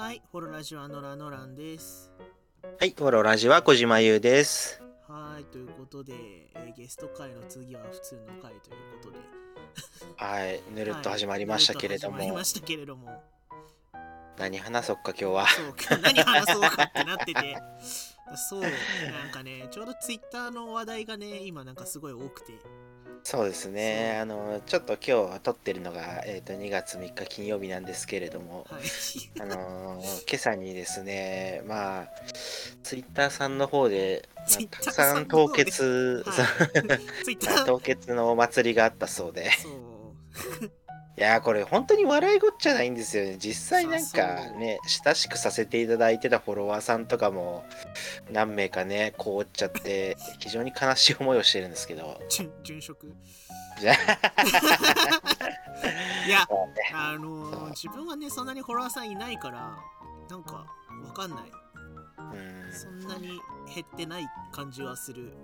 はい、ホロラジオのラノランです。はい、フォローラジは小島優です。はい、ということで、えーゲスト会の次は普通の会ということで。はい、ぬるっと始まりましたけれども、はい始まりましたけれども。何話そうか今日は。そう、今日何話そうかってなってて。そう、なんかね、ちょうどツイッターの話題がね、今なんかすごい多くて。そうですね、あの、ちょっと今日撮ってるのが、えっ、と、2月3日金曜日なんですけれども、はい。あのー 今朝にですね、まあ、ツイッターさんの方で、まあたくさん凍結。凍結のお祭りがあったそうで、そう。いやーこれ本当に笑いごっちゃないんですよね。実際なんかね、親しくさせていただいてたフォロワーさんとかも何名かね、凍っちゃって、非常に悲しい思いをしてるんですけど。殉殉職。いや、あ、あのー自分はね、そんなにフォロワーさんいないから、なんか、わかんない。うんそんなに減ってない感じはする。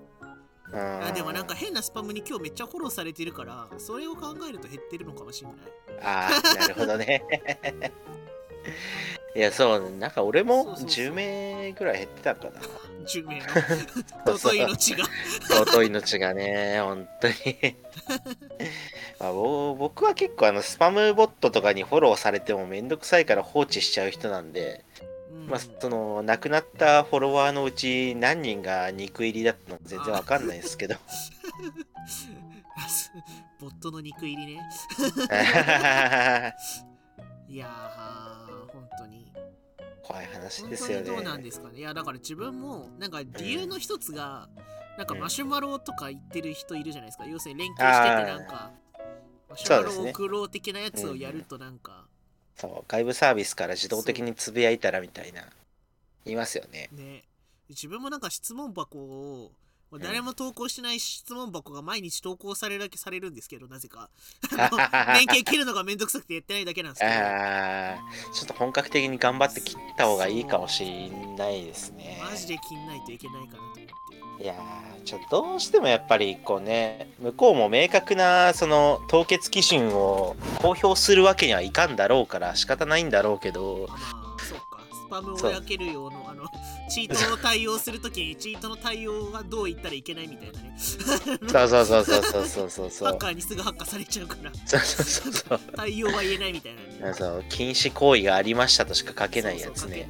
うんあでもなんか変なスパムに今日めっちゃフォローされてるから、それを考えると減ってるのかもしれない。あーなるほどね。いや、そう、なんか俺もそうそうそう10名ぐらい減ってたんかな。10名 尊い命が。尊い命がね、本当に。まあ、ぼ僕は結構あのスパムボットとかにフォローされてもめんどくさいから放置しちゃう人なんで、うんまあ、その亡くなったフォロワーのうち何人が肉入りだったのか全然わかんないですけど ボットの肉入りね。いやー、本当に。怖い話本ですよ当にどうなんねですかね。いや、だから自分も、なんか理由の一つが、なんかマシュマロとか言ってる人いるじゃないですか。要するに連携してて、なんか、マシュマロそうですね送ろう的なやつをやると、なんか、そう外部サービスから自動的につぶやいたらみたいな言いますよね。ね、自分もなんか質問箱を、誰も投稿しない質問箱が毎日投稿されるだけされるんですけど、なぜか。連携切るのがめんどくさくてやってないだけなんですけど。ああちょっと本格的に頑張って切った方がいいかもしれないですねマジで切んないといけないかなと思って。いやーちょっとどうしてもやっぱりこうね向こうも明確なその凍結基準を公表するわけにはいかんだろうから仕方ないんだろうけどまあ。スパムを焼ける用のあのチートの対応するときにチートの対応はどう言ったらいけないみたいなね。そうそうそうそうそうそうそう。そうそうそうそうそうそうそうそうから。そうそうそう対応は言えないみたいな、ね、そう禁止行為がありましたとしか書けないやつね。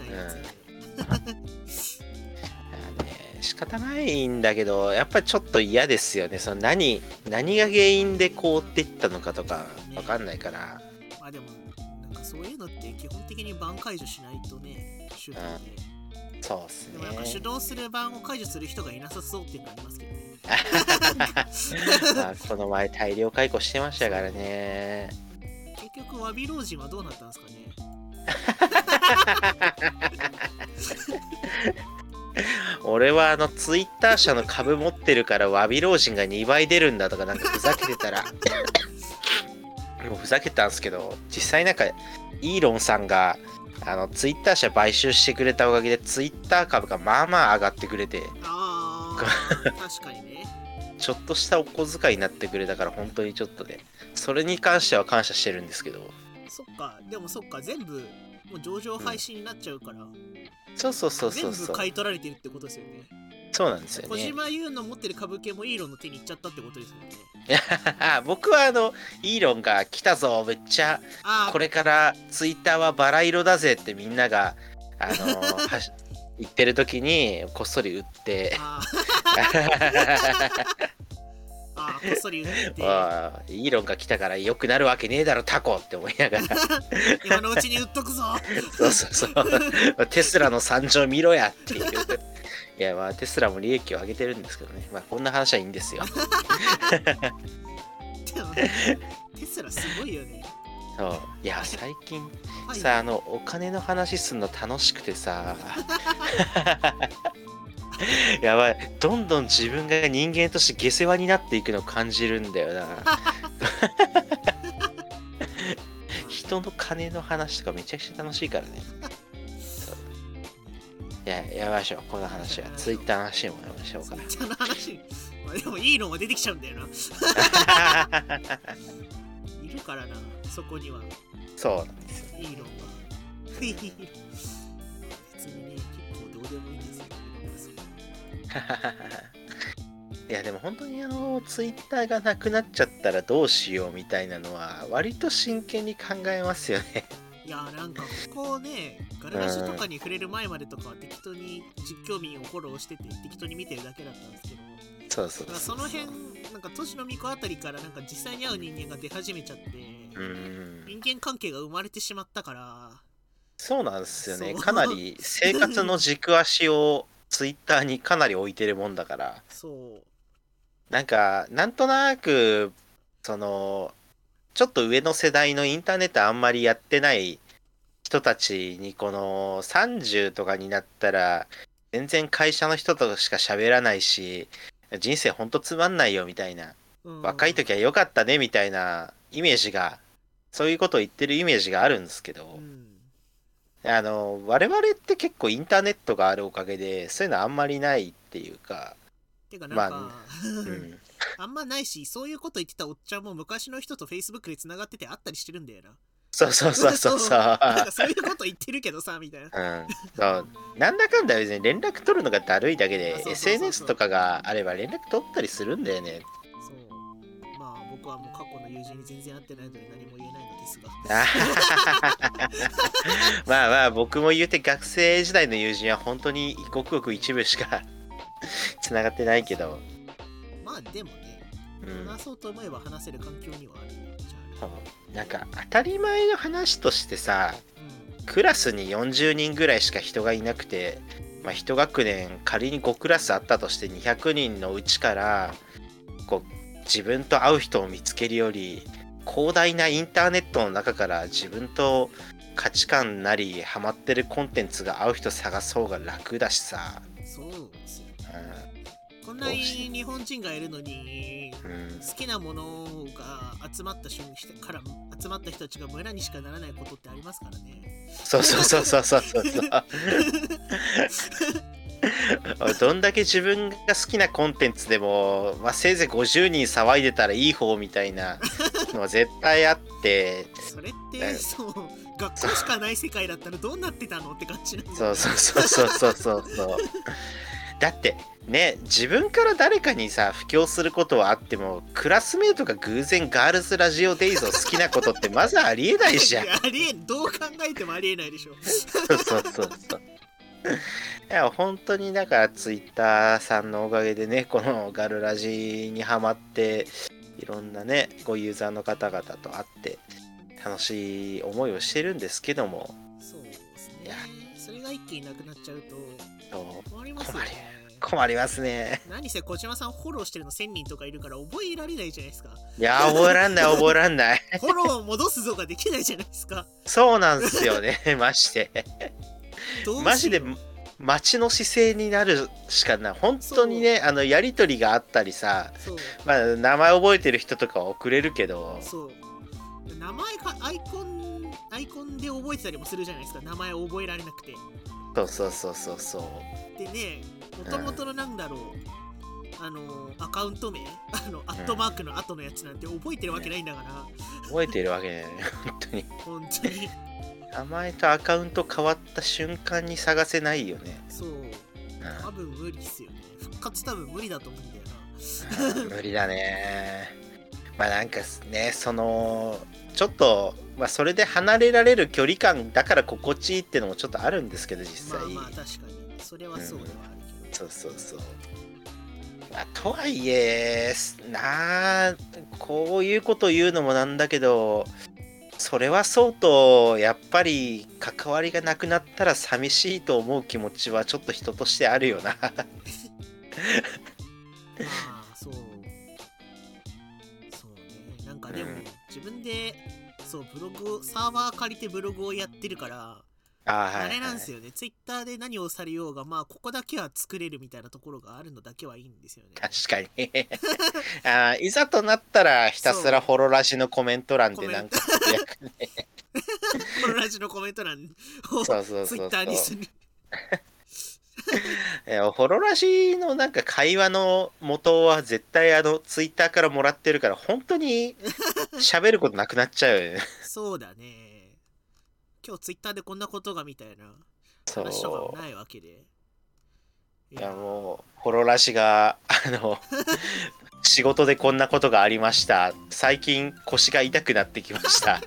仕方ないんだけどやっぱりちょっと嫌ですよね。その何何が原因で凍っていったのかとか分かんないから、ね、まあでもそういうのって基本的にバン解除しないとね、手段で。そうっすでもなんか手ね動する版を解除する人がいなさそうっていうのはありますけどね。まあこの前大量解雇してましたからね結局、詫び老人はどうなったんですかね。俺はあのツイッター社の株持ってるから詫び老人が2倍出るんだとかなんかふざけてたらもうふざけたんですけど実際なんかイーロンさんがあのツイッター社買収してくれたおかげでツイッター株がまあまあ上がってくれてああ、確かにね。ちょっとしたお小遣いになってくれたから本当にちょっとねそれに関しては感謝してるんですけどそっか、でもそっか、全部、もう上場廃止になっちゃうから、そうそうそうそうそう。全部買い取られてるってことですよね。そうなんですよね。小島優の持ってる株系もイーロンの手に行っちゃったってことですよね。いや 僕はあのイーロンが来たぞ。めっちゃこれからツイッターはバラ色だぜってみんなが、あの ー言ってる時にこっそり売って あーあー、こっそり言って、わあイーロンが来たから良くなるわけねえだろタコって思いながら。今のうちに売っとくぞ。そうそうそう。テスラの惨状見ろやっていう。いやまあテスラも利益を上げてるんですけどね。まあこんな話はいいんですよ。でもテスラすごいよね。そう。いや最近はい。さあのお金の話すんの楽しくてさ やばい。どんどん自分が人間として下世話になっていくのを感じるんだよな。人の金の話とかめちゃくちゃ楽しいからね。いややめましょ。うこの話は。ツイッターの話もやめましょうか。その話、まあ、でもいいのが出てきちゃうんだよな。いるからな、そこには。そうなんですよ。イーロンが。別にね いやでも本当にあのツイッターがなくなっちゃったらどうしようみたいなのは割と真剣に考えますよね。いやなんかここねガルラジとかに触れる前までとかは適当に実況民をフォローしてて適当に見てるだけだったんですけど。そうそうその辺なんか都市の巫女あたりからなんか実際に会う人間が出始めちゃってうん。人間関係が生まれてしまったから。そうなんですよね。かなり生活の軸足をツイッターにかなり置いてるもんだから。そう。なんかなんとなくそのちょっと上の世代のインターネットあんまりやってない人たちにこの30とかになったら全然会社の人としか喋らないし人生ほんとつまんないよみたいな。うん。若い時は良かったねみたいなイメージがそういうことを言ってるイメージがあるんですけど、うんあの我々って結構インターネットがあるおかげでそういうのあんまりないっていうか、てかなんか、ま うん、あんまないしそういうこと言ってたおっちゃんも昔の人と Facebook で繋がってて会ったりしてるんだよな。そうそうそうそうそう。なんかそういうこと言ってるけどさみたいな。うん、そう。なんだかんだ別に連絡取るのがだるいだけで SNS とかがあれば連絡取ったりするんだよね僕はもう過去の友人に全然会ってないので何も言えないのですが。まあまあ僕も言うて学生時代の友人は本当にごくごく一部しか つながってないけど、まあでもねうん、話そうと思えば話せる環境にはあるなんか当たり前の話としてさあうん。クラスに40人ぐらいしか人がいなくて、まあ、一学年仮に5クラスあったとして200人のうちからこう自分と会う人を見つけるより広大なインターネットの中から自分と価値観なりハマってるコンテンツが合う人探す方が楽だしさ、そうですよ。うこんなに日本人がいるのにんうん、好きなものが集まった瞬間から集まった人たちが村にしかならないことってありますからね。そうそうそうそうそうそうそう どんだけ自分が好きなコンテンツでも、まあ、せいぜい50人騒いでたらいい方みたいなのは絶対あって。それっだてそう学校しかない世界だったらどうなってたのって感じなそうそうそうそうそうそうそう。だってね自分から誰かにさ布教することはあってもクラスメートが偶然ガールズラジオデイズを好きなことってまずありえないじゃん。ありえん。どう考えてもありえないでしょ。そうそうそうそう。いや本当にだからツイッターさんのおかげでねこのガルラジにハマっていろんなねごユーザーの方々と会って楽しい思いをしてるんですけども。そうですいや。ねそれが一気になくなっちゃうと困りますよね。困りますね。何せ小島さんフォローしてるの1000人とかいるから覚えられないじゃないですか。いや覚えらんない覚えらんない。フォロー戻すぞができないじゃないですか。そうなんですよね。マジで。どうしようマジで待ちの姿勢になるしかない。本当にねあのやり取りがあったりさまあ名前覚えてる人とかは送れるけど。そう。名前かアイコンアイコンで覚えてたりもするじゃないですか。名前覚えられなくて。そうそうそうそうそう。でねもともとのなんだろう、あのアカウント名 あのアットマークの後のやつなんて覚えてるわけないんだから、覚えてるわけね本当に。本当に名前とアカウント変わった瞬間に探せないよね、そう。う多分無理っすよね。復活多分無理だと思うんだよな。ん、無理だね。まあなんかねそのちょっと、まあ、それで離れられる距離感だから心地いいってのもちょっとあるんですけど実際、まあまあ確かに。それはそうではあるけど、そうそうそう。まあ、とはいえなあこういうこと言うのもなんだけどそれはそうとやっぱり関わりがなくなったら寂しいと思う気持ちはちょっと人としてあるよな。まあそう。そうね。なんかでも、うん。自分でそうブログをサーバー借りてブログをやってるからあれなんですよね、ツイッターで何をされようが、まあ、ここだけは作れるみたいなところがあるのだけはいいんですよね。確かに あーいざとなったらひたすらフォロラジのコメント欄でなんかねこのラジのコメント欄をそうそうツイッターにする。いやフォロラジのなんか会話の元は絶対あのツイッターからもらってるから本当に喋ることなくなっちゃうよね。そうだね。今日ツイッターでこんなことがみたいなそ話とかもうないわけで。いいやもうホロラジがあの 仕事でこんなことがありました。最近腰が痛くなってきました。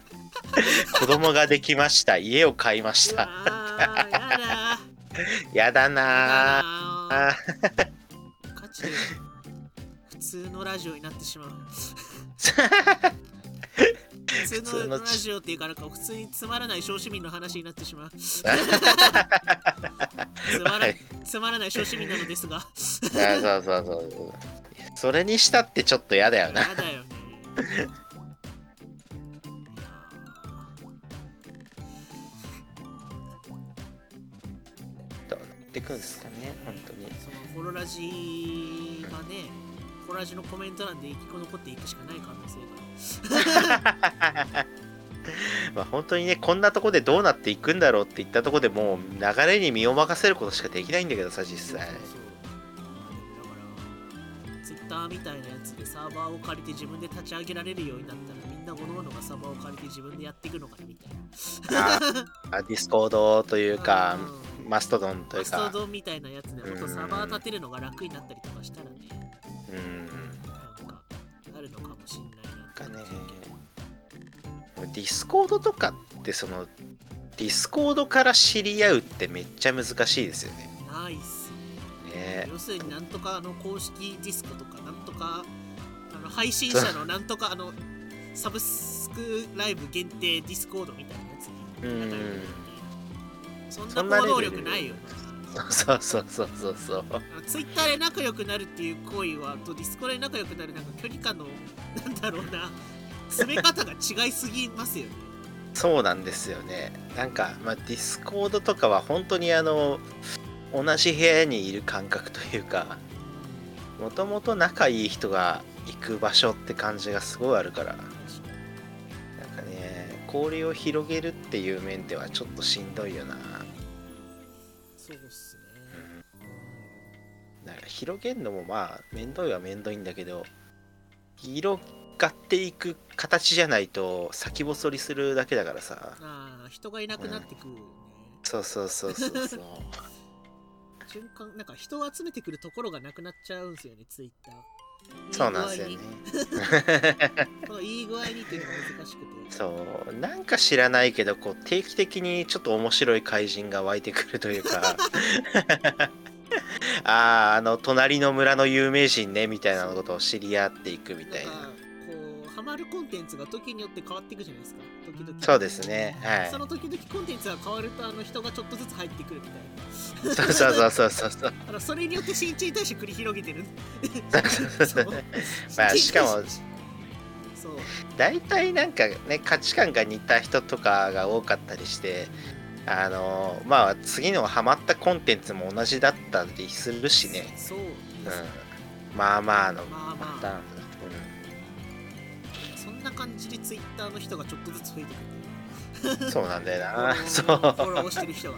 子供ができました。家を買いましうたやだ。やだやな普通のラジオになってしまう普通のラジオっていうかなんか普通につまらない小市民の話になってしまう。つまらはい。つまらない小市民なのですが。あそうそうそう。それにしたってちょっと嫌だよな。やだよね。どうなってくんですかね本当に。ーそのホロラジがねホロラジのコメント欄で生き残っていくしかない可能性がまあ本当にねこんなとこでどうなっていくんだろうっていったとこでもう流れに身を任せることしかできないんだけどさ実際。そうそう。だからツイッターみたいなやつでサーバーを借りて自分で立ち上げられるようになったらみんな各々がサーバーを借りて自分でやっていくのかなみたいな。ああディスコードというかうんマストドンというマストかドンみたいなやつでもっとサーバー立てるのが楽になったりとかしたらねうん。なんかあるのかもしんないな。かねディスコードとかってそのディスコードから知り合うってめっちゃ難しいですよね。ナイス。ね。要するになんとかあの公式ディスコとかなんとかあの配信者のなんとかあのサブスクライブ限定ディスコードみたいなやつ。に仲良くなるみたいなそんそんなな行動力ないよそうそうそうそうそう。なツイッターで仲良くなるっていう行為はとディスコで仲良くなるなんか距離感のなんだろうな。詰め方が違いすぎますよね。そうなんですよね。なんか、まあ、ディスコードとかは本当にあの同じ部屋にいる感覚というかもともと仲いい人が行く場所って感じがすごいあるから。なんかね交流を広げるっていう面ではちょっとしんどいよな広げるのもまあ面倒いは面倒いんだけど広がっていく形じゃないと先細りするだけだからさ。ああ人がいなくなってくるね、そうそうそうそうそう。瞬間なんか人を集めてくるところがなくなっちゃうんですよねツイッターそうなんですよね。このいい具合にっていうのが難しくて。そう。なんか知らないけどこう定期的にちょっと面白い怪人が湧いてくるというか あああの隣の村の有名人ねみたいなことを知り合っていくみたいな。こうハマるコンテンツが時によって変わっていくじゃないですか。時々。そうですねはい。その時々コンテンツが変わるとあの人がちょっとずつ入ってくるみたいそうそうそうそうそうそう。な あのそれによって新陳代謝繰り広げてる。まあしかもそう。大体なんかね価値観が似た人とかが多かったりしてあのまあ次のハマったコンテンツも同じだったりするしね。そううん。まあまあのまあまあ。パターンそんな感じでツイッターの人がちょっとずつ増えてくる。うんそうなんだよな。そう。ローしてる人が。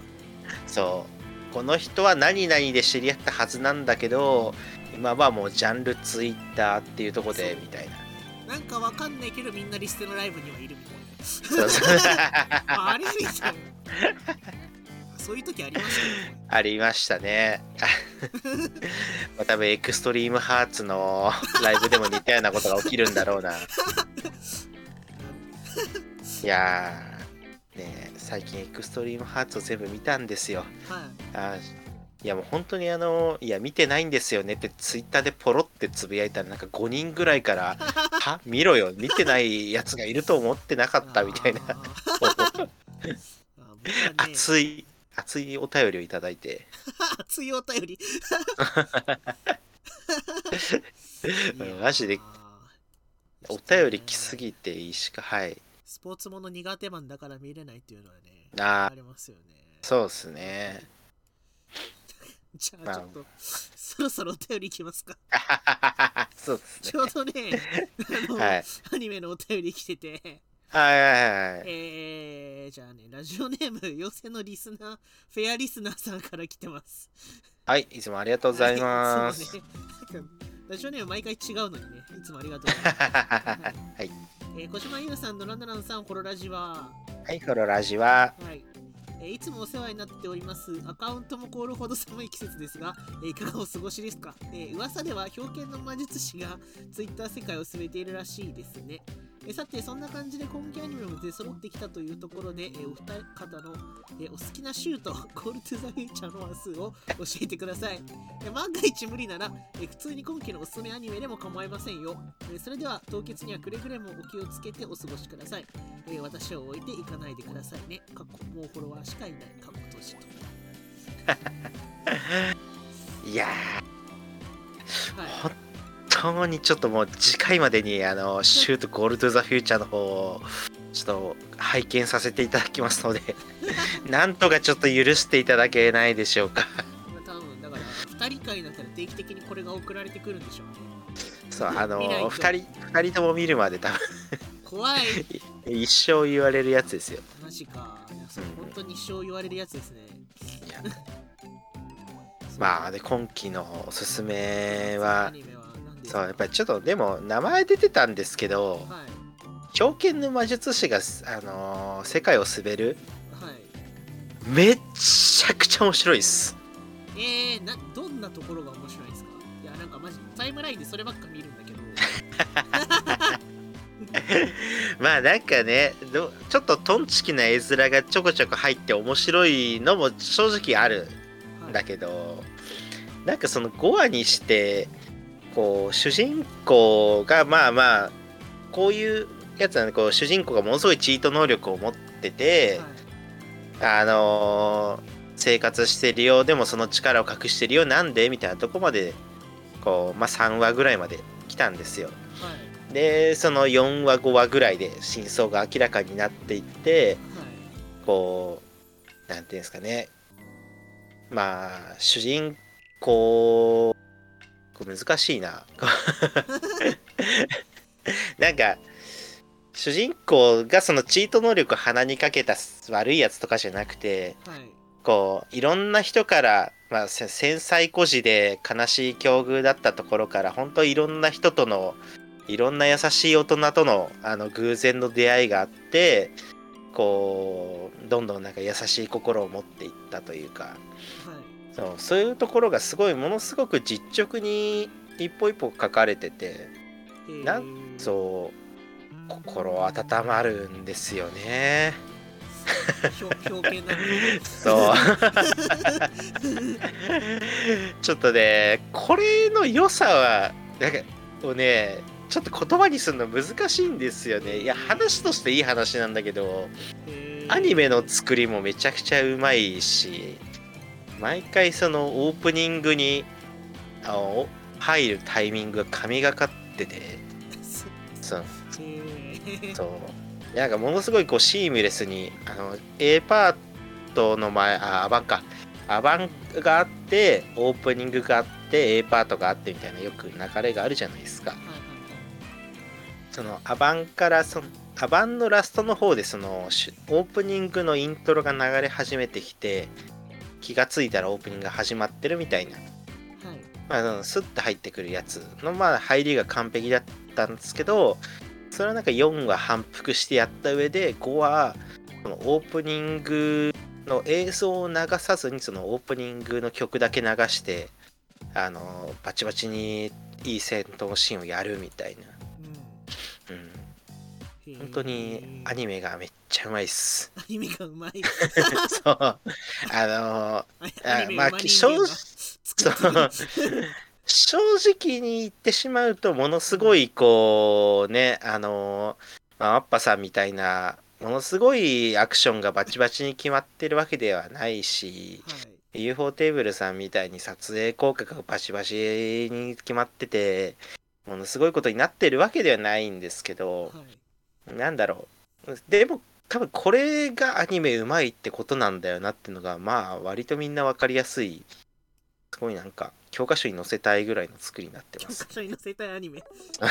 そう。この人は何々で知り合ったはずなんだけど今はもうジャンルツイッターっていうとこでみたいな。なんかわかんないけどみんなリステのライブにはいるみたいな。そうそう。ああれみたいな そういう時ありましたよね。ありましたね。まあ多分エクストリームハーツのライブでも似たようなことが起きるんだろうな。いやーねえ最近エクストリームハーツを全部見たんですよ。はい。あーいやもう本当にあのいや見てないんですよねってツイッターでポロってつぶやいたらなんか5人ぐらいから「は？見ろよ。見てないやつがいると思ってなかった」みたいなね熱い熱いお便りをいただいて。熱いお便り。マジで。お便り来すぎていいしかはい。スポーツもの苦手マンだから見れないっていうのはねあありますよね。そうっすね。じゃまあ。あちょっとそろそろお便りいきますか。そうっすね。ちょうどねあの、はい。アニメのお便り来ててはいはいはいえー、じゃあねラジオネーム寄せのリスナーフェアリスナーさんから来てます。はいいつもありがとうございます。はいラジオネーム毎回違うのにねいつもありがとうございます。はい。えー小島優さんのランダランさん、ホロラジは、はい、フォロラジは、はい。えーいつもお世話になっております。アカウントも凍るほど寒い季節ですが、えーいかがお過ごしですか、えー噂では表剣の魔術師がツイッター世界を進めているらしいですね。えーさて、そんな感じで今季アニメも出揃ってきたというところで、えーお二方の、えーお好きなシュート、ゴールトゥザフューチャーの話数を教えてください。えー万が一無理なら、えー普通に今季のおすすめアニメでも構いませんよ。えーそれでは、凍結にはくれぐれもお気をつけてお過ごしください。えー私を置いていかないでくださいね。過去もうフォロワーしかいない。過去閉じと。いやはい。当にちょっともう次回までに、あの、シュートゴールド・ザ・フューチャーの方を、ちょっと拝見させていただきますので、なんとかちょっと許していただけないでしょうか。多分だから、2人会になったら定期的にこれが送られてくるんでしょうね。そう、あの、見ないと二人、二人とも見るまで多分、怖い。一生言われるやつですよ。マジか。それうん本当に一生言われるやつですね。まあ、で、今期のおすすめアは、ニメは何ですそう、かやっぱりちょっと、でも、名前出てたんですけど、はい。狂犬の魔術師が、あのー世界を滑るはい。めっちゃくちゃ面白いですえー、な、どんなところが面白いですか？いや、なんかマジ、タイムラインでそればっか見るんだけど。まあなんかねどちょっとトンチキな絵面がちょこちょこ入って面白いのも正直あるはいんだけどなんかその5話にしてこう主人公がまあまあこういうやつなんでこう主人公がものすごいチート能力を持ってて、あのー生活してるよでもその力を隠してるよなんでみたいなとこまでこう、まあ、3話ぐらいまで来たんですよ。はい。はい。でその4話5話ぐらいで真相が明らかになっていってはい。こうなんていうんですかねまあ主人公難しいな なんか主人公がそのチート能力を鼻にかけた悪いやつとかじゃなくてはい。こういろんな人から、まあ、せ繊細孤児で悲しい境遇だったところから本当いろんな人とのいろんな優しい大人とのあの偶然の出会いがあってこうどんどんなんか優しい心を持っていったというかはい。そうそういうところがすごいものすごく実直に一歩一歩書かれててえー。なんそう心温まるんですよね。そう。ちょっとねこれの良さはなんかをねちょっと言葉にするの難しいんですよね。いや話としていい話なんだけどえー。アニメの作りもめちゃくちゃうまいし毎回そのオープニングにあの入るタイミングが神がかってて。そうえー。そう。なんかものすごいこうシームレスにあの A パートの前あアバンか。アバンがあってオープニングがあって A パートがあってみたいなよく流れがあるじゃないですか。そのアバンからそのアバンのラストの方でそのしオープニングのイントロが流れ始めてきて気がついたらオープニングが始まってるみたいな、はい。まあ、スッと入ってくるやつのまあ入りが完璧だったんですけどそれはなんか4は反復してやった上で5はそのオープニングの映像を流さずにそのオープニングの曲だけ流してあのバチバチにいい戦闘シーンをやるみたいな、本当にアニメがめっちゃうまいっす。アニメがうまい。そう。あの アニメまあうま人間が正作ってる。正直に言ってしまうと、ものすごいこうね、あのまあ、アッパさんみたいな、ものすごいアクションがバチバチに決まってるわけではないし、はい。UFO テーブルさんみたいに撮影効果がバチバチに決まってて、ものすごいことになってるわけではないんですけど、はいなんだろう。でも、多分これがアニメうまいってことなんだよなっていうのが、まあ、割とみんな分かりやすい、すごいなんか、教科書に載せたいぐらいの作りになって教ます。科書に載せたいアニメ。な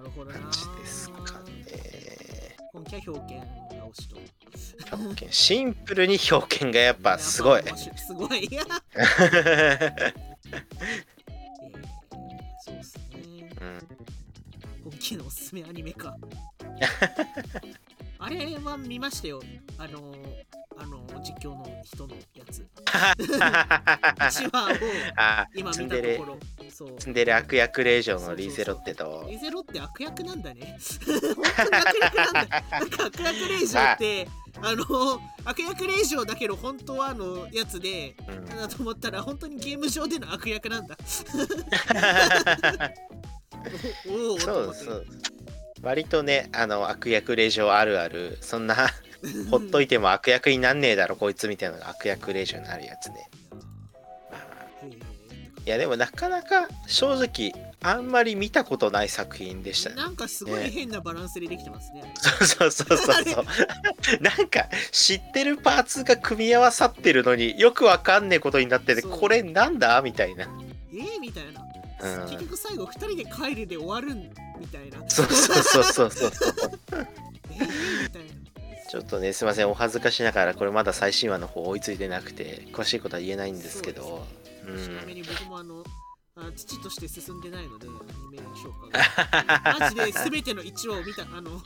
るほどな。感じですかね。今期は表現。直しと表現。シンプルに表現がやっぱすごい。すごい。いやえーそうっすね。うん今期のおすすめアニメか。あれは見ましたよ。あのあの実況の人のやつ。1話をあ今見たところそう。ツンデレ悪役令嬢のリゼロってと。リゼロって悪役なんだね。本当に悪役なんだ。なんか悪役令嬢って あの悪役令嬢だけど本当はあのやつでうんだと思ったら本当にゲーム上での悪役なんだおおそうそう。割とねあの悪役令嬢あるあるそんな ほっといても悪役になんねえだろこいつみたいなのが悪役令嬢になるやつね。まあへいやでもなかなか正直あんまり見たことない作品でしたね。えなんかすごい変なバランスでできてますね。そうそうそうそうそう。なんか知ってるパーツが組み合わさってるのによくわかんねえことになっててこれなんだ？みたいな。えー、みたいな、うん結局最後2人で帰るで終わるんみたいな。そうそうそうそう。そ うえー、みたいな。ちょっとねすいませんお恥ずかしながらこれまだ最新話の方追いついてなくて詳しいことは言えないんですけど。うちなみんに僕もあのあ父として進んでないのでアニメ消化が。マジで全ての1話を見たあの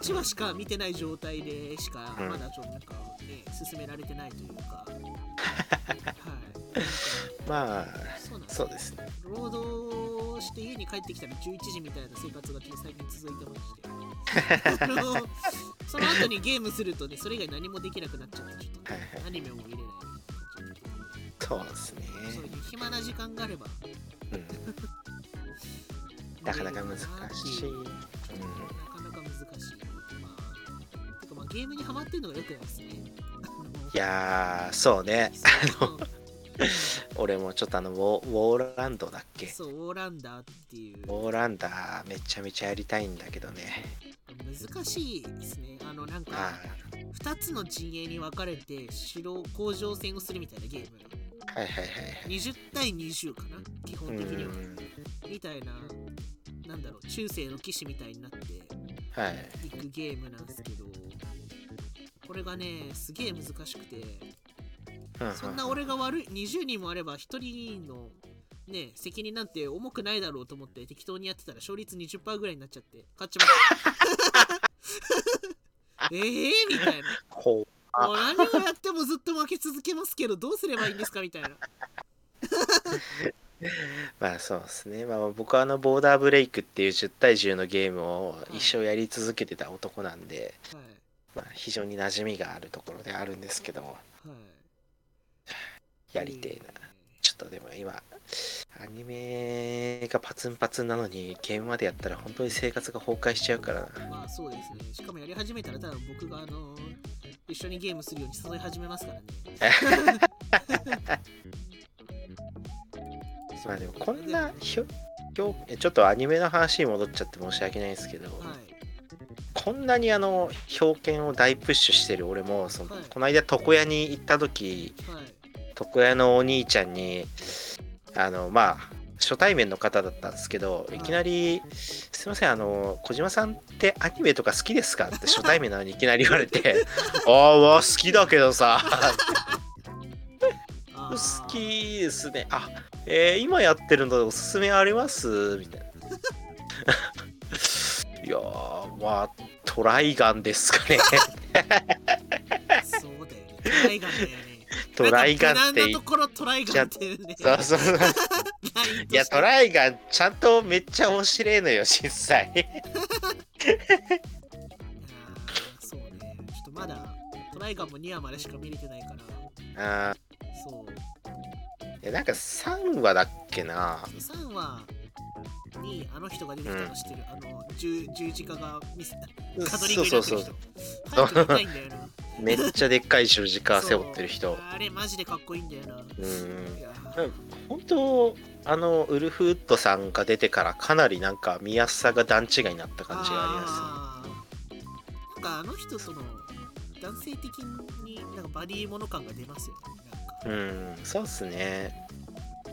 1話しか見てない状態でしかうん。まだちょっとなんかね進められてないというか。はい まあそうですね。労働して家に帰ってきたら11時みたいな生活が最近続いてまして。その後にゲームするとねそれ以外何もできなくなっちゃってちょっとアニメも見れない。そうですね。そういう暇な時間があれば。うん。なかなか難しい、うん、なかなか難しい。まあ、てかまあゲームにハマってるのがよくないですね。いやーそうね 俺もちょっとあのウォウォーランドだっけ？そう、オーランダーっていう。ウォーランダーめちゃめちゃやりたいんだけどね。難しいですね。あのなんあか2つの陣営に分かれて城工場戦をするみたいなゲーム。ーはいはいはいはい。20対20かな？基う本的には。ん。みたいな、なんだろう、中世の騎士みたいになってはい。いくゲームなんですけど、これがね、すげえ難しくて、うんそんな俺が悪い20人もあれば1人のね責任なんて重くないだろうと思って適当にやってたら勝率20%ぐらいになっちゃって勝っちまったえーみたいな。こうあもう何をやってもずっと負け続けますけどどうすればいいんですかみたいな。まあそうですね、まあ、僕はあのボーダーブレイクっていう10対10のゲームを一生やり続けてた男なんで、はい。まあ、非常に馴染みがあるところであるんですけどはいやりてえな。ちょっとでも今アニメがパツンパツンなのにゲームまでやったら本当に生活が崩壊しちゃうからな。まあそうですね。しかもやり始めたら多分僕があの一緒にゲームするように誘い始めますからね。まあでもこんなひょちょっとアニメの話に戻っちゃって申し訳ないんですけど、はい。こんなにあの表剣を大プッシュしてる俺もその、はい。この間床屋に行った時はい床屋のお兄ちゃんにあのまあ初対面の方だったんですけどいきなり「すいませんあの小島さんってアニメとか好きですか?」って初対面なのにいきなり言われて「ああわ好きだけどさ好きですねあえー今やってるのでおすすめあります?」みたいな。いやーまあトライガンですかねそうだよねトライガンだよねトライガンってなんか無難なとトライガンっていうねそうそうそういやトライガンちゃんとめっちゃ面白いのよ実際いやそうねちょっとまだトライガンも2話までしか見れてないからああそうーいなんか3話だっけな3話にあの人が出てきたの知ってる、あの十十字架がミスカトリンそうグになってるそうそう人早く見たいんだよなめっちゃでっかい十字架背負ってる人。あれマジでかっこいいんだよな、うん。本当あのウルフウッドさんが出てからかなりなんか見やすさが段違いになった感じがああー。なんかあの人との男性的になんかバディもの感が出ますよね。うんそうっすね。い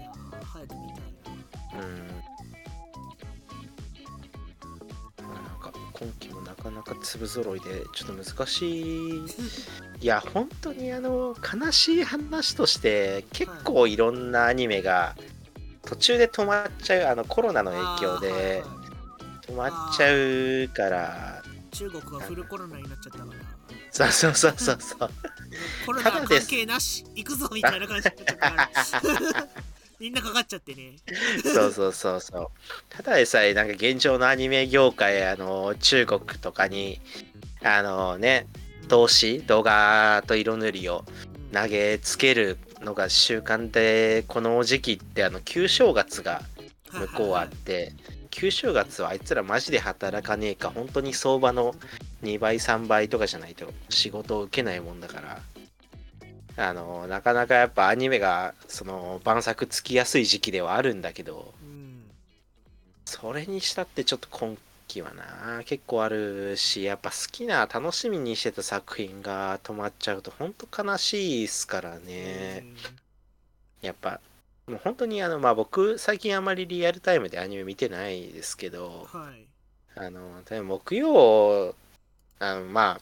やー早く見たいな。うん今期もなかなか粒揃いでちょっと難しい。いや本当にあの悲しい話として結構いろんなアニメが途中で止まっちゃうあのコロナの影響で止まっちゃうから。中国はフルコロナになっちゃったから。そうそうそうそうそう。コロナ関係なし行くぞみたいな感じになったから みんなかかっちゃってね。そうそうそうそう。ただでさえなんか現状のアニメ業界あの中国とかにあのね投資動画と色塗りを投げつけるのが習慣でこの時期ってあの旧正月が向こうあって旧正月はあいつらマジで働かねえか本当に相場の2倍3倍とかじゃないと仕事を受けないもんだから。あのなかなかやっぱアニメがその晩作つきやすい時期ではあるんだけどうん。それにしたってちょっと今期はな結構あるしやっぱ好きな楽しみにしてた作品が止まっちゃうと本当悲しいっすからね。やっぱもう本当にあのまあ僕最近あまりリアルタイムでアニメ見てないですけどうんはい。あの例えば木曜あのまあ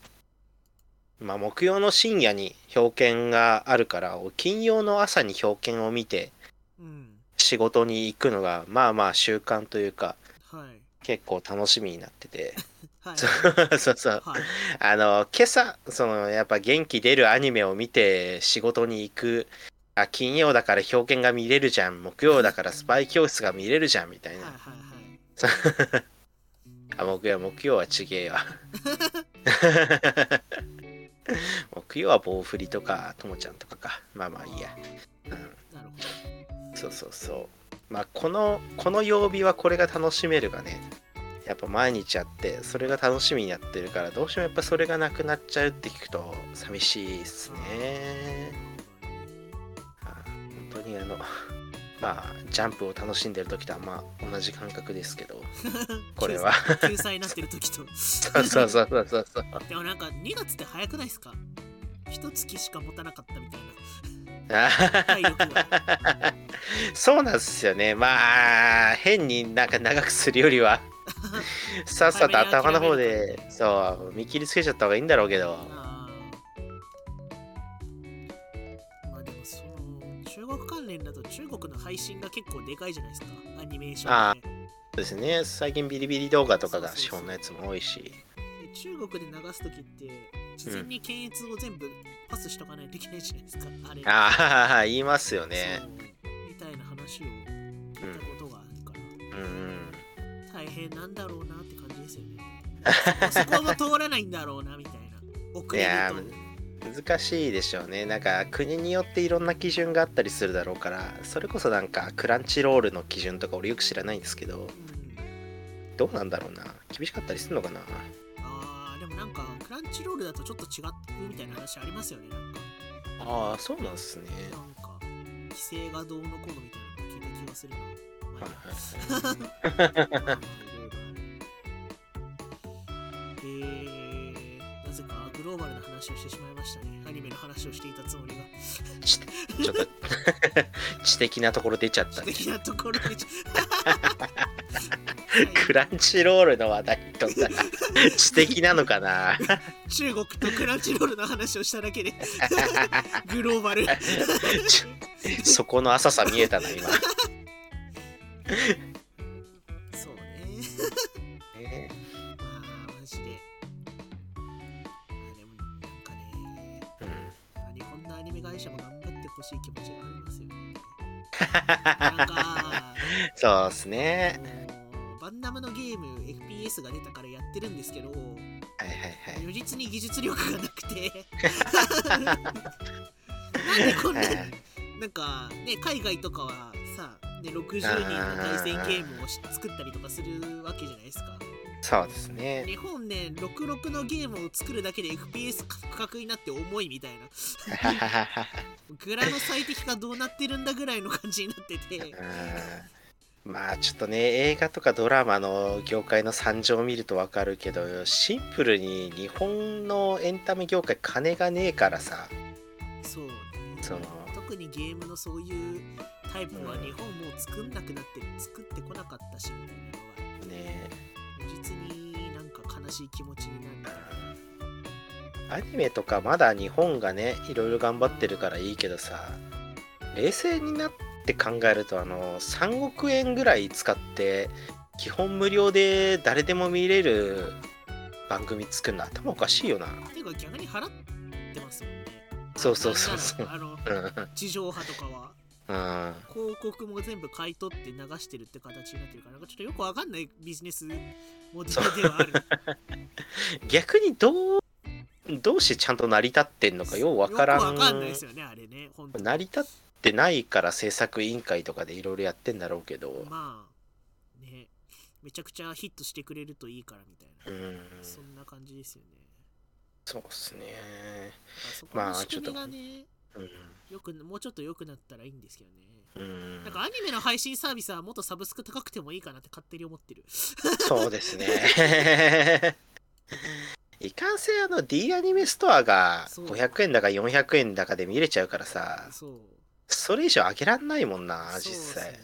まあ木曜の深夜に表見があるから金曜の朝に表見を見てうん。仕事に行くのがまあまあ習慣というかはい。結構楽しみになってて。はい。そうそう。はい。あの今朝そのやっぱ元気出るアニメを見て仕事に行く。あ金曜だから表見が見れるじゃん。木曜だからスパイ教室が見れるじゃんみたいな。はいはいはい。あ木曜木曜はちげえわ 木曜は棒振りとかともちゃんとかか。まあまあいいや、うん、なるほそうそうそう。まあこのこの曜日はこれが楽しめるがね。やっぱ毎日あってそれが楽しみになってるからどうしてもやっぱそれがなくなっちゃうって聞くと寂しいっすね。あ本当にあのまあジャンプを楽しんでる時とはまあ同じ感覚ですけどど これは。救済になってる時と。そうそうそうそうそう。そ うでもなんか2月って早くないですか？一月しか持たなかったみたいな。そうなんですよね。まあ変になんか長くするよりは。さっさと。頭の方でそう見切りつけちゃった方がいいんだろうけど配信が結構でかいじゃないですか。アニメーションでそうですね。最近ビリビリ動画とかが資本のやつも多いし。で中国で流す時って事前に検閲を全部パスしとかないといけないじゃないですか、あれ。ああ言いますよね。みたいな話を聞いたことがあるから、うんうん。大変なんだろうなって感じですよね。そこも通らないんだろうなみたいな。遅れると難しいでしょうね。なんか国によっていろんな基準があったりするだろうからそれこそなんかクランチロールの基準とか俺よく知らないんですけどうん。どうなんだろうな。厳しかったりするのかな。あーでもなんかクランチロールだとちょっと違うみたいな話ありますよねなんか。ああそうなんですね。なんか規制がどうのこうのみたいなの聞いた気がするな。まはいあはい まあまあいろいろある。えー、なぜかグローバルな話をしてしまいましたね。アニメの話をしていたつもりが。ちちょっと 知的なところ出ちゃった。素ね敵なところでちょ クランチロールの話題とか 知的なのかな？中国とクランチロールの話をしただけで。グローバル。そこの浅さ見えたな今、本のアニメ会社も頑張ってほしい気持ちがありますよね。なんか。そうっすね。バンダムのゲーム FPS が出たからやってるんですけどはいはいはい。如実に技術力がなくて。なんでこんなはいなんかね海外とかはさ、ね、60人の対戦ゲームをし作ったりとかするわけじゃないですかそうですね。日本ね66のゲームを作るだけで FPS 価格になって重いみたいな。グラの最適化どうなってるんだぐらいの感じになってて。うん。まあちょっとね映画とかドラマの業界の惨状を見るとわかるけどシンプルに日本のエンタメ業界金がねえからさ。そうね。その特にゲームのそういうタイプは日本もう作んなくなって作ってこなかったしみたいな実になんか悲しい気持ちになるアニメとかまだ日本がねいろいろ頑張ってるからいいけどさ冷静になっって考えるとあの3億円ぐらい使って基本無料で誰でも見れる番組作るの頭おかしいよな。ていうか逆に払ってますもんね。そうそうそうそう。あのうん。地上波とかは。うん。広告も全部買い取って流してるって形になってるからなんかちょっとよくわかんないビジネスモデルではある。逆にどうどうしてちゃんと成り立ってんのかようわからん。わかんないですよねあれね成り立ってないから制作委員会とかでいろいろやってんだろうけど。まあね。めちゃくちゃヒットしてくれるといいからみたいな、うん。そんな感じですよね。そうっすね。あそこまあの仕組みがね、うん。よくもうちょっと良くなったらいいんですけどね。うんなんかアニメの配信サービスはもっとサブスク高くてもいいかなって勝手に思ってる。そうですね。いかんせんあの D アニメストアがそう。500円だか400円だかで見れちゃうからさそれ以上上げらんないもんな実際。ね。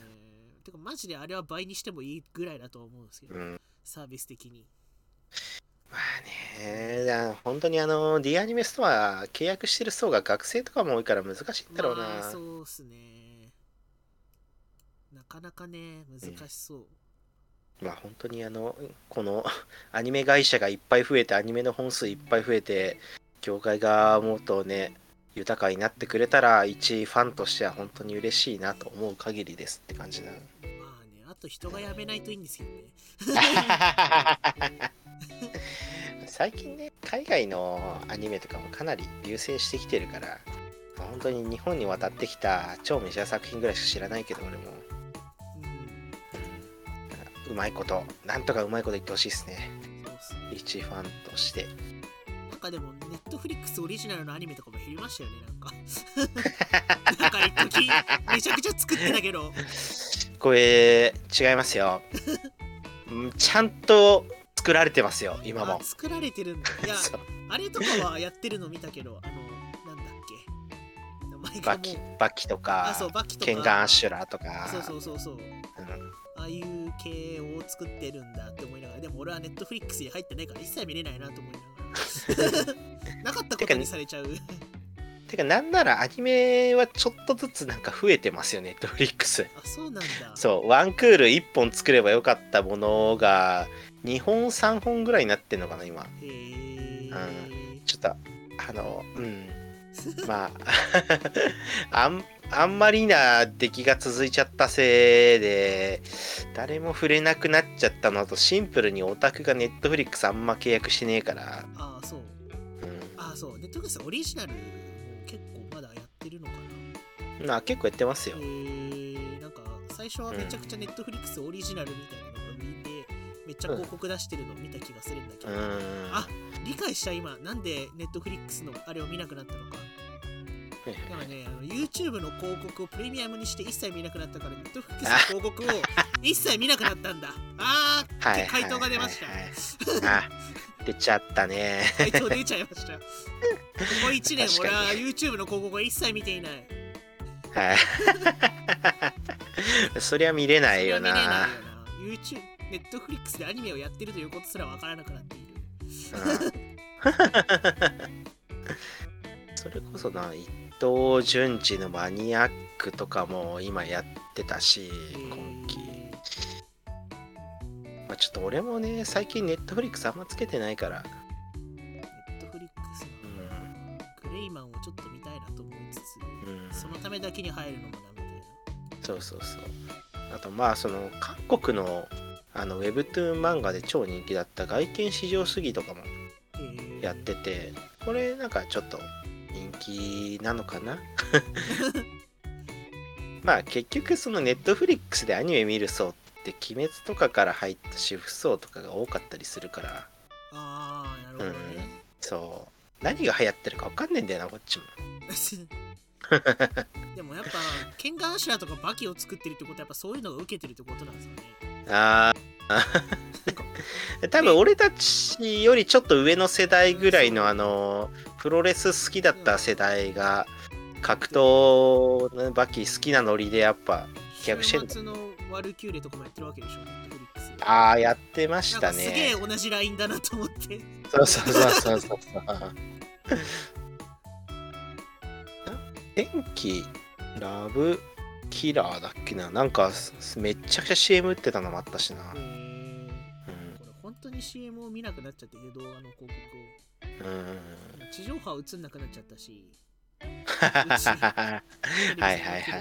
てかマジであれは倍にしてもいいぐらいだと思うんですけど、うん。サービス的に。まあね本当にあの D アニメストア契約してる層が学生とかも多いから難しいんだろうな、まあそうっすねなかなかね難しそう、まあ本当にあのこのアニメ会社がいっぱい増えてアニメの本数いっぱい増えて業界がもっとね豊かになってくれたら一ファンとしては本当に嬉しいなと思う限りですって感じだまあねあと人が辞めないといいんですけどね。最近ね海外のアニメとかもかなり流星してきてるから本当に日本に渡ってきた超メジャー作品ぐらいしか知らないけど俺も、うまいことなんとかうまいこと言ってほしいですね。一ファンとして。なんかでもネットフリックスオリジナルのアニメとかも減りましたよねなんか。なんか一時めちゃくちゃ作ってたけど。これ違いますよ。うんちゃんと作られてますよ今も。あ作られてるんだ。いやあれとかはやってるの見たけどあのなんだっけ。バキバキとかあそうバキとか。ケンガンアシュラーとか。そうそうそうそう。うん。ああいう系を作ってるんだって思いながらでも俺はネットフリックスに入ってないから一切見れないなと思いながら。なかったことにされちゃう。てかなんならアニメはちょっとずつなんか増えてますよネットフリックス。あそうなんだ。そうワンクール1本作ればよかったものが2本3本ぐらいになってんのかな今。へえちょっとあのうんまあ あんあんまりな出来が続いちゃったせいで誰も触れなくなっちゃったのとシンプルにオタクがネットフリックスあんま契約してねえから、あそう。うん。あそう。ネットフリックスオリジナルも結構まだやってるのかな？まあ結構やってますよ。へ。えなんか最初はめちゃくちゃネットフリックスオリジナルみたいなのが見てめっちゃ広告出してるのを見た気がするんだけど、うん。あ理解した今。なんでネットフリックスのあれを見なくなったのか。だからねあの YouTube の広告をプレミアムにして一切見なくなったから ネットフリックスの広告を一切見なくなったんだ。あーって回答が出ました。はいはいはいあ、出ちゃったね。回答出ちゃいました。ここ1年俺は YouTube の広告を一切見ていない。はい。そりゃ見れない。よな YouTube ネットフリックスでアニメをやってるということすらわからなくなっている。うん。それこそな伊藤潤二のマニアックとかも今やってたし今期、まあ、ちょっと俺もね最近ネットフリックスあんまつけてないから。ネットフリックスの。グレイマンをちょっと見たいなと思いつうそのためだけに入るのもなみたいな。そうそうそうあとまあその韓国のあのウェブトゥーン漫画で超人気だった外見至上主義とかもやっててこれなんかちょっと人気なのかな？まあ結局そのネットフリックスでアニメ見る層って鬼滅とかから入った主婦層とかが多かったりするから。ああなるほどね、そう。何が流行ってるか分かんねえんだよなこっちも でもやっぱケンガンアシュラーとかバキを作ってるってことはやっぱそういうのが受けてるってことなんですかね。あー。多分俺たちよりちょっと上の世代ぐらいのあのプロレス好きだった世代が格闘のバキ好きなノリでやっぱ週逆してんだ末のワルキューレとかもやってるわけでしょああやってましたなんかすげえね同じラインだなと思って。そうそうそうそうそう天気ラブキラーだっけな。なんかめっちゃくちゃ CM 打ってたのもあったしな、えー。うん。これ本当に CM を見なくなっちゃって動画の広告うん。を地上波映んなくなっちゃったし。はいはいはいはいは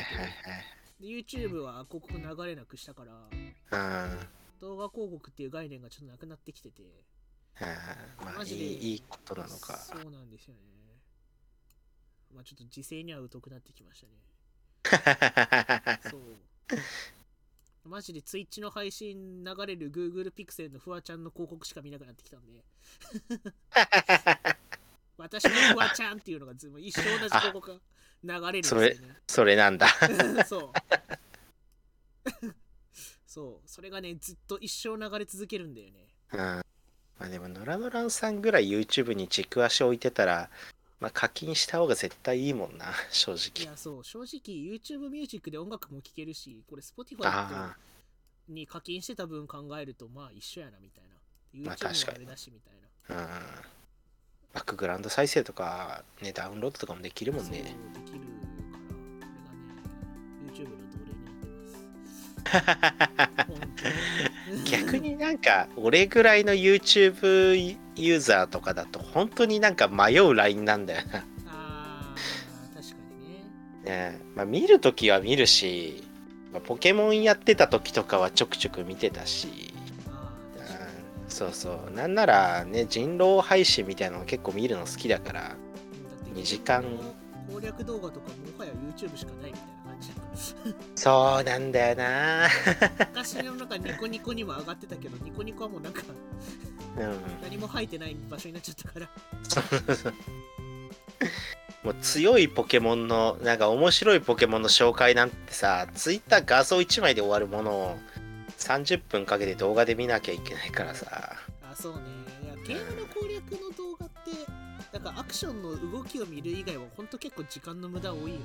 い。で YouTube は広告流れなくしたから。はいうん。動画広告っていう概念がちょっとなくなってきてて。うん。まあいマジでいいいことなのか。そうなんですよねまあちょっと時勢には疎くなってきましたね。そう。マジで Twitch の配信流れる Google Pixel のフワちゃんの広告しか見なくなってきたんで。私のフワちゃんっていうのがず一生同じ広告が流れるんですよね。それなんだ。そう。そう。それがねずっと一生流れ続けるんだよね。うん。まあでもノラノランさんぐらい YouTube に軸足置いてたらまあ課金した方が絶対いいもんな 正い直やそう。正直 YouTube ミュージックで音楽も聴けるしこれ Spotify あに課金してた分考えるとまあ一緒やなみたいな。まあ YouTube 確かに。もあれだしみたいな。あうん。バックグラウンド再生とかねダウンロードとかもできるもんそうでねきるから。これがね YouTube の奴隷になってます。本当に。逆になんか俺ぐらいの YouTube ユーザーとかだと本当になんか迷うラインなんだよな。あー確かにね。ねまあ、見るときは見るし、まあ、ポケモンやってた時とかはちょくちょく見てたし、そうそう。なんならね人狼配信みたいなの結構見るの好きだからだって2時間。攻略動画とかもはや YouTube しかないみたいな感じだから。そうなんだよな。昔のなんかニコニコにも上がってたけどニコニコはもうなんかうん何も入ってない場所になっちゃったから。もう強いポケモンのなんか面白いポケモンの紹介なんてさツイッター画像1枚で終わるものを30分かけて動画で見なきゃいけないからさ。あそうね。いやゲームの攻略の動画ってなんかアクションの動きを見る以外はほんと結構時間の無駄多いよね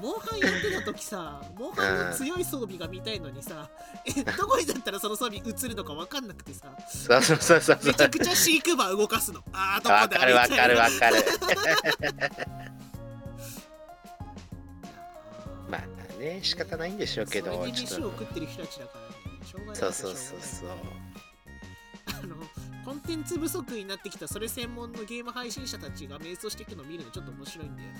モンハンやってた時さモンハンの強い装備が見たいのにさえどこにだったらその装備映るのか分かんなくてさそうそうそうそう。そうめちゃくちゃシークバー動かすの。あーどこだわかるわかるわみかる。たいなまあね仕方ないんでしょうけどそれで飯をちょっと。食ってる人たちだからね。しょうがない。そうそうそうそう。あのコンテンツ不足になってきたそれ専門のゲーム配信者たちが迷走していくのを見るのちょっと面白いんだよね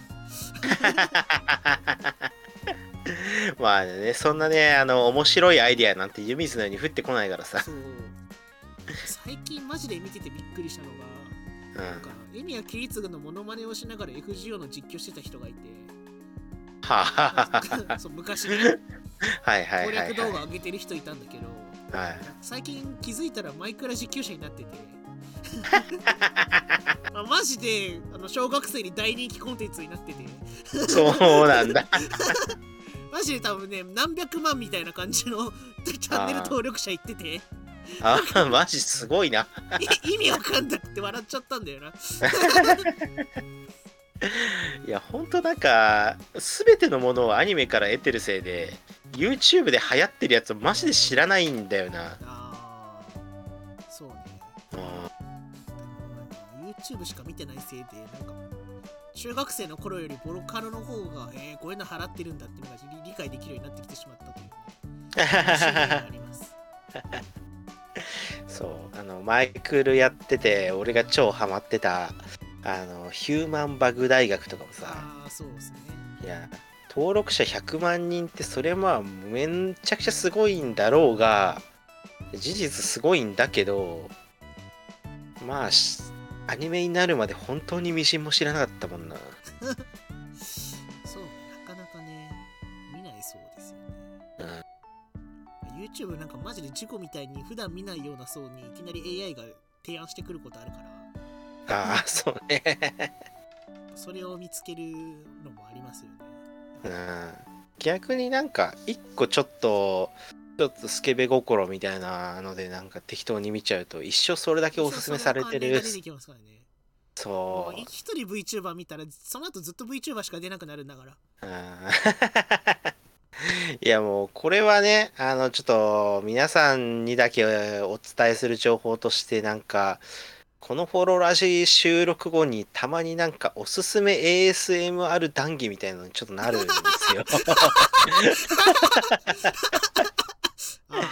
まあねそんなねあの面白いアイディアなんて湯水のように降ってこないからさ。そう。最近マジで見ててびっくりしたのがうん。なんかエミヤキリツグのモノマネをしながら FGO の実況してた人がいて。ははそう昔ね。はいはい攻はい。は略動画上げてる人いたんだけどいはい。最近気づいたらマイクラ実況者になってて。あマジであの小学生に大人気コンテンツになってて。そうなんだ。マジで多分ね何百万みたいな感じの チャンネル登録者いってて。あマジすごいな。い意味わかんなくて笑っちゃったんだよな。いやほんとなんか全てのものをアニメから得てるせいで YouTube で流行ってるやつをマジで知らないんだよなそうね。YouTube しか見てないせいで、なんか中学生の頃よりボロカロの方が、えー、こういうの払ってるんだっていうのが理理解できるようになってきてしまったという、ね。そうあのマイクルやってて俺が超ハマってたあのヒューマンバグ大学とかもさああ、そうですね。いや登録者100万人ってそれまあめんちゃくちゃすごいんだろうが事実すごいんだけどまあしアニメになるまで本当にミシンも知らなかったもんなそう、なかなかね、見ないそうですよね。うん YouTube なんかマジで事故みたいに普段見ないような層にいきなり AI が提案してくることあるから、ああそうねそれを見つけるのもありますよね。うん逆になんか一個ちょっとちょっとスケベ心みたいなのでなんか適当に見ちゃうと一生それだけおすすめされてるそう。一人 VTuber 見たらその後ずっと VTuber しか出なくなるんだから。いやもうこれはねあのちょっと皆さんにだけお伝えする情報としてなんかこのフォロラジ収録後にたまになんかおすすめ ASMR 談義みたいなのにちょっとなるんですよ。あ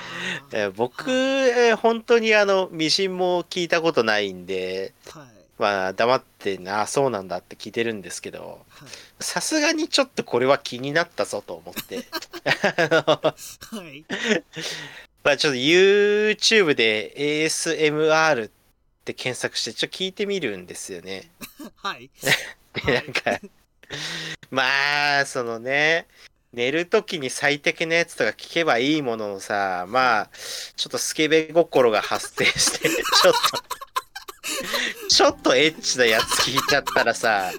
え僕、えー本当にあの、ミシンも聞いたことないんで、ーはいまあ黙ってな、あそうなんだって聞いてるんですけど、はいさすがにちょっとこれは気になったぞと思って。はい まあちょっと YouTube で ASMR って検索してちょっと聞いてみるんですよね。はい。で、なんか、まあ、そのね、寝るときに最適なやつとか聞けばいいもののさ、まあ、ちょっとスケベ心が発生して、ちょっと、ちょっとエッチなやつ聞いちゃったらさ、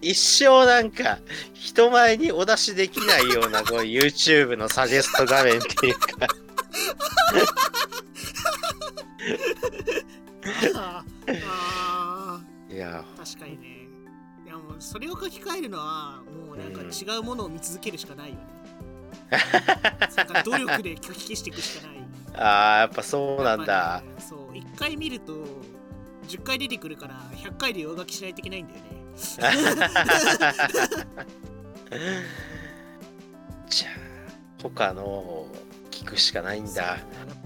一生なんか、人前にお出しできないような、こう YouTube のサジェスト画面っていうか、あいや、ー確かにね。いやもうそれを書き換えるのはもうなんか違うものを見続けるしかないよね、努力で書き消していくしかない。ああ、やっぱそうなんだ。ぱ。ねそう1回見ると10回出てくるから100回で上書きしないといけないんだよね。じゃあ、他のを聞くしかないんだ。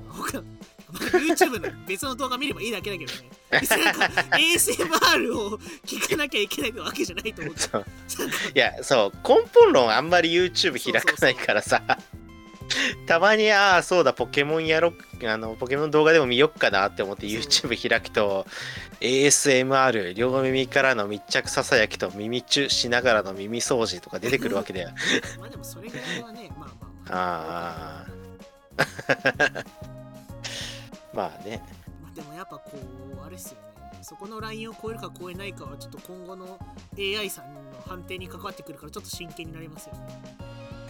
他 YouTube の別の動画見ればいいだけだけどね。別になんか ASMR を聞かなきゃいけないわけじゃないと思って。そう。いや、そう、根本論あんまり YouTube 開かないからさ、たまに、ああ、そうだ、ポケモンやろっあの、ポケモン動画でも見よっかなって思って YouTube 開くと、ASMR、両耳からの密着ささやきと耳チュしながらの耳掃除とか出てくるわけだよ。まあでもそれぐらいはねまあまあまあ。ああ。まあね。まあでもやっぱこうあれっすよねそこのラインを超えるか超えないかはちょっと今後の AI さんの判定に関わってくるからちょっと真剣になりますよね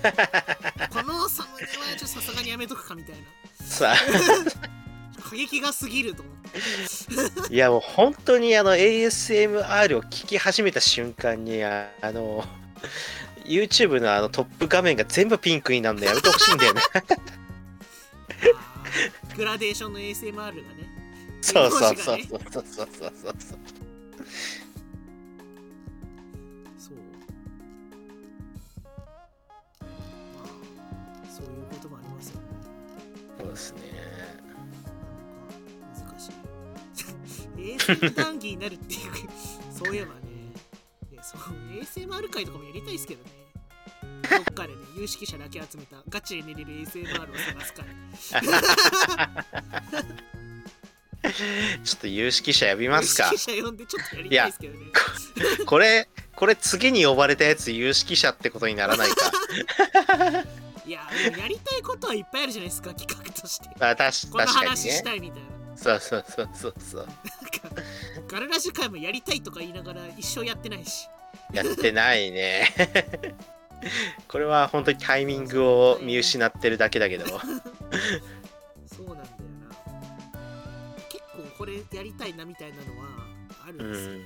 このサムネはちょっとさすがにやめとくかみたいなさ 過激が過ぎると思っていやもう本当にあの ASMR を聞き始めた瞬間にああの YouTube のあのトップ画面が全部ピンクになるのやめてほしいんだよね。グラデーションの ASMR がね。そうそうそうそう。そうそうそうそう。そうまあそういうこともありますよね。そうですね。なんか難しい。ASMR 談義になるっていうそういえばね。そう ASMR 会とかもやりたいですけどねどっかでね有識者だけ集めたガチで寝れる ASMR を探すからちょっと有識者呼びますか有。識者呼んでちょっとやりたいですけどねこれ、これ次に呼ばれたやつ有識者ってことにならないか。いややりたいことはいっぱいあるじゃないですか企画としてあたしこの確かに話しね。たいみたいなそうそうそうそうそう。なんかガルラジ会もやりたいとか言いながら一生やってないしやってないね。これは本当にタイミングを見失ってるだけだけど。そうなんだよな結構これやりたいなみたいなのはあるんですよね、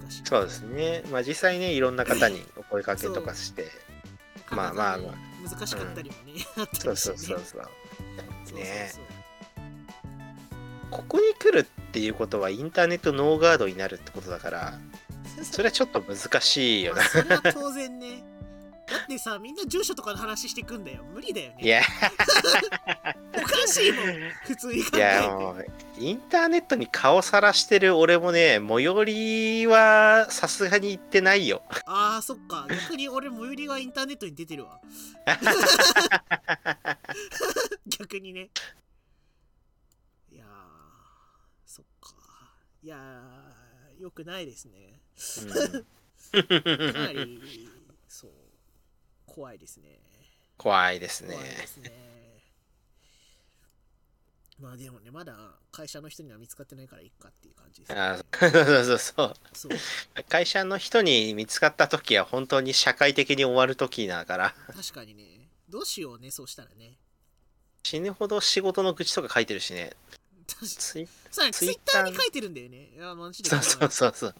難しいそうですね。まあ実際ね、いろんな方にお声かけとかして。まあまあまあ難しかったりもね、あったそうりしてねそうそうそう。そうそうねそうここに来るっていうことはインターネットノーガードになるってことだから、それはちょっと難しいよなまあ。それは当然ねだってさみんな住所とかの話してくんだよ。無理だよね。いや、おかしいもん普通に考いえて。やもう、インターネットに顔さらしてる俺もね、最寄りはさすがに行ってないよ。あーそっか。逆に俺最寄りがインターネットに出てるわ。逆にね。いやーそっか。いやーよくないですね。うん。かなりそう怖いですね。怖いですね。怖。いですね。まあでもねまだ会社の人には見つかってないからいっかっていう感じです、ね、あそうそうそう。そう。会社の人に見つかった時は本当に社会的に終わる時だから、確かにね。どうしようねそうしたらね。死ぬほど仕事の愚痴とか書いてるしね。ツイッターに書いてるんだよね。いやマジで。そうそうそうそう。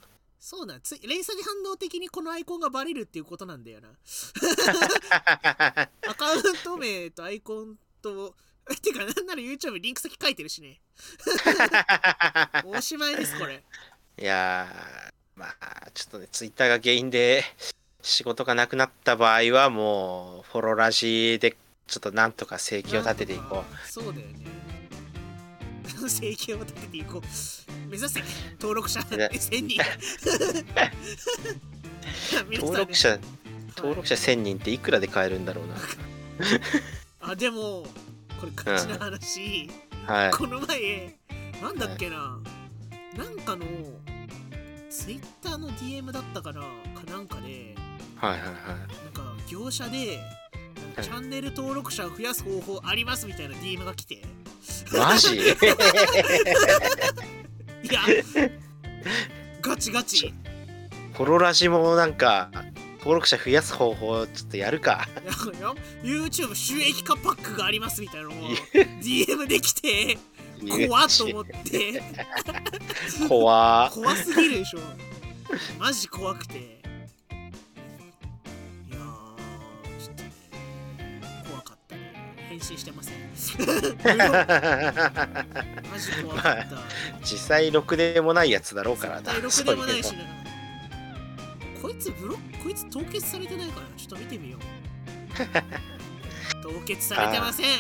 そうなんつ連鎖反応的にこのアイコンがバレるっていうことなんだよな。アカウント名とアイコンと てかなんなら YouTube リンク先書いてるしね。おしまいですこれ。いやー、まあ、ちょっとね、ツイッターが原因で仕事がなくなった場合は、もう、フォロラジで、ちょっとなんとか生計を立てていこあーそうだよね生計を立てていこう目指せ登録者1000人。登録者、登録者1000人っていくらで買えるんだろうなあでもこれガチな話、な。はい。この前なんだっけな、なんかのツイッターの DM だったかなかなんかではいはいはい。なんか業者でなんかチャンネル登録者を増やす方法ありますみたいな DM が来てマジ？いや。ガチガチ。フォロラジもなんか、登録者増やす方法ちょっとやるか。YouTube 収益化パックがありますみたいなのを DM できて怖っと思って。怖。っ怖すぎるでしょ。マジ怖くてね返信してません。マジ怖かった実際ろくでもないやつだろうからな。絶対ろくでもないしなこいつブロックこいつ凍結されてないからちょっと見てみよう。凍結されてません。の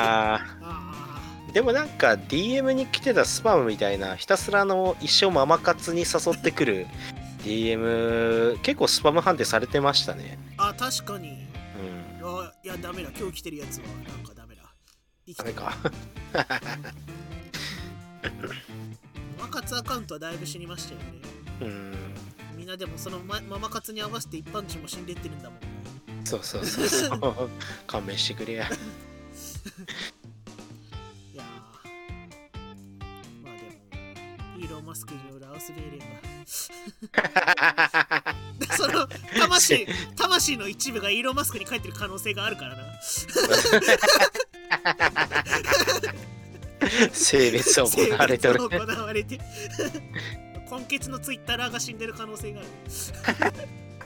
ああー。でもなんか DM に来てたスパムみたいなひたすらの一生ママ活に誘ってくる。DM 結構スパム判定されてましたね。ーあ確かに。うん。あいやダメだ今日来てるやつはなんかダメだ生きてるダメか。ママ活アカウントはだいぶ死にましたよねうん。みんなでもそのマママ活に合わせて一般人も死んでってるんだもんそうそうそうそう。勘弁してくれや。いやーまあでもイーロン・マスクによるアウスベーレンがその魂魂の一部がイーロン・マスクに帰ってる可能性があるからな。選別行われてる。行われて。根血のツイッターが死んでる可能性がある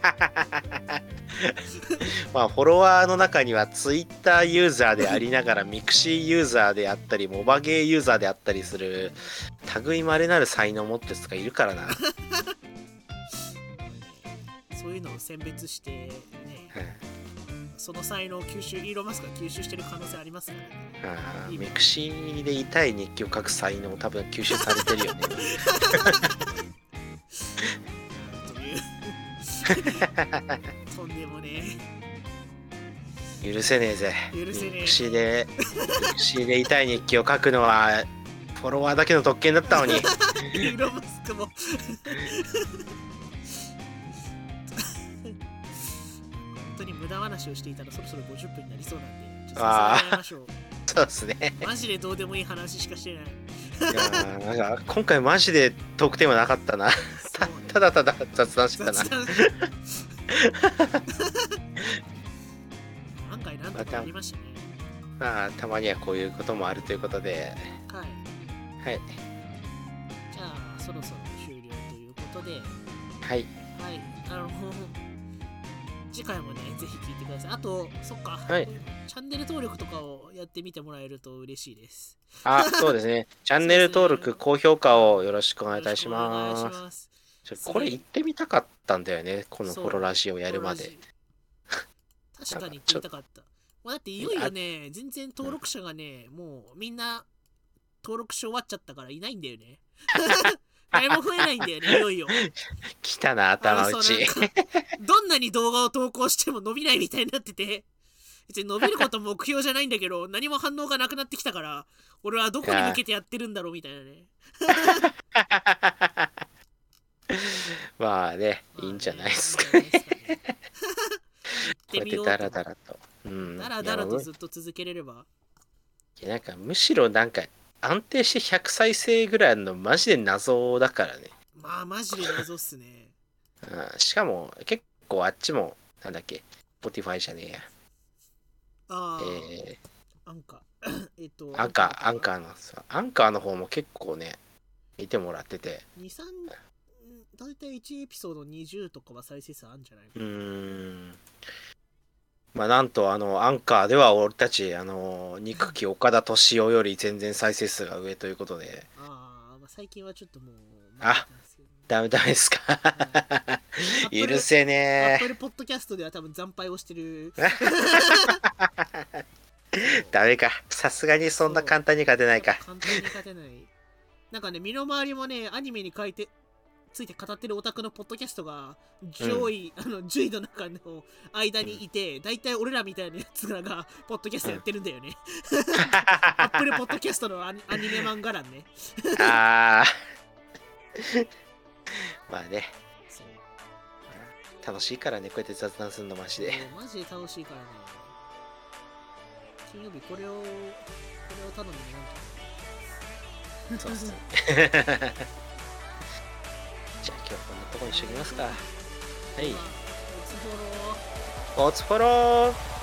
まあフォロワーの中にはツイッターユーザーでありながらミクシーユーザーであったりモバゲーユーザーであったりする類まれなる才能を持ってる人がいるからな。そういうのを選別してねその才能を吸収イーロン・マスクが吸収してる可能性ありますからねあーミクシーで痛い日記を書く才能多分吸収されてるよね。とんでもね許せねえぜ。許せねえミクシーで、ミクシーで痛い日記を書くのはフォロワーだけの特権だったのに。イーロン・マスクも本当に無駄話をしていたらそろそろ50分になりそうなんでちょっとましょうそうですね。マジでどうでもいい話しかしてないいやーなんか今回マジでトークテーマなかったな。ただただ雑談してたな。雑。談案外なんとかありましたね。まあたまにはこういうこともあるということで、はい。はい。じゃあそろそろ終了ということで。はい。はい。あの 次回もねぜひ聞いてください。あとそっか、はい。チャンネル登録とかをやってみてもらえると嬉しいです。あ、そうですね。チャンネル登録、高評価をよろしくお願いいたします。ちょこれ言ってみたかったんだよね。このそうフォロラジオやるまで。確かに言ってみたかった。まあ、だっていよいよね、全然登録者がね、もうみんな登録し終わっちゃったからいないんだよね。誰も増えないんだよね、いよいよ。来たな、頭打ち。どんなに動画を投稿しても伸びないみたいになってて、別に伸びること目標じゃないんだけど、何も反応がなくなってきたから、俺はどこに向けてやってるんだろうみたいなね。まあね、いいんじゃないですか。ね。こうやってダラダラと。うん。だらだらいやとずっと続けれれば。いやなんかむしろなんか安定して100再生ぐらいのマジで謎だからね。まあ、マジで謎っすね。うん、しかも結構あっちもなんだっけ Spotify じゃねえや。ああ、えアンカー。えっと、ー、アンカー、アンカーのさ、アンカーの方も結構ね、見てもらってて、2、3、大体1エピソード20とかは再生数あるんじゃないかうーん。まあなんとあのアンカーでは俺たちあの憎き岡田敏夫より全然再生数が上ということで。あー、まあ、最近はちょっともうあダメダメですか？許せアッねプルポッドキャストでは多分惨敗をしてる。えダメか。さすがにそんな簡単に勝てないか。簡単に勝てない。なんかね身の回りもねアニメに書いてついて語ってるオタクのポッドキャストが上位、あの10位の中の間にいて、だいたい俺らみたいなやつらがポッドキャストやってるんだよね。アップルポッドキャストのアニアニメ漫画欄ね。あー。まあね。楽しいからねこうやって雑談するのマジで。マジで楽しいからね。金曜日これを、これを頼むになんとそうっすね じゃあ今日はこんなとこにしときますか。はい。まあおつぼろおつフォロー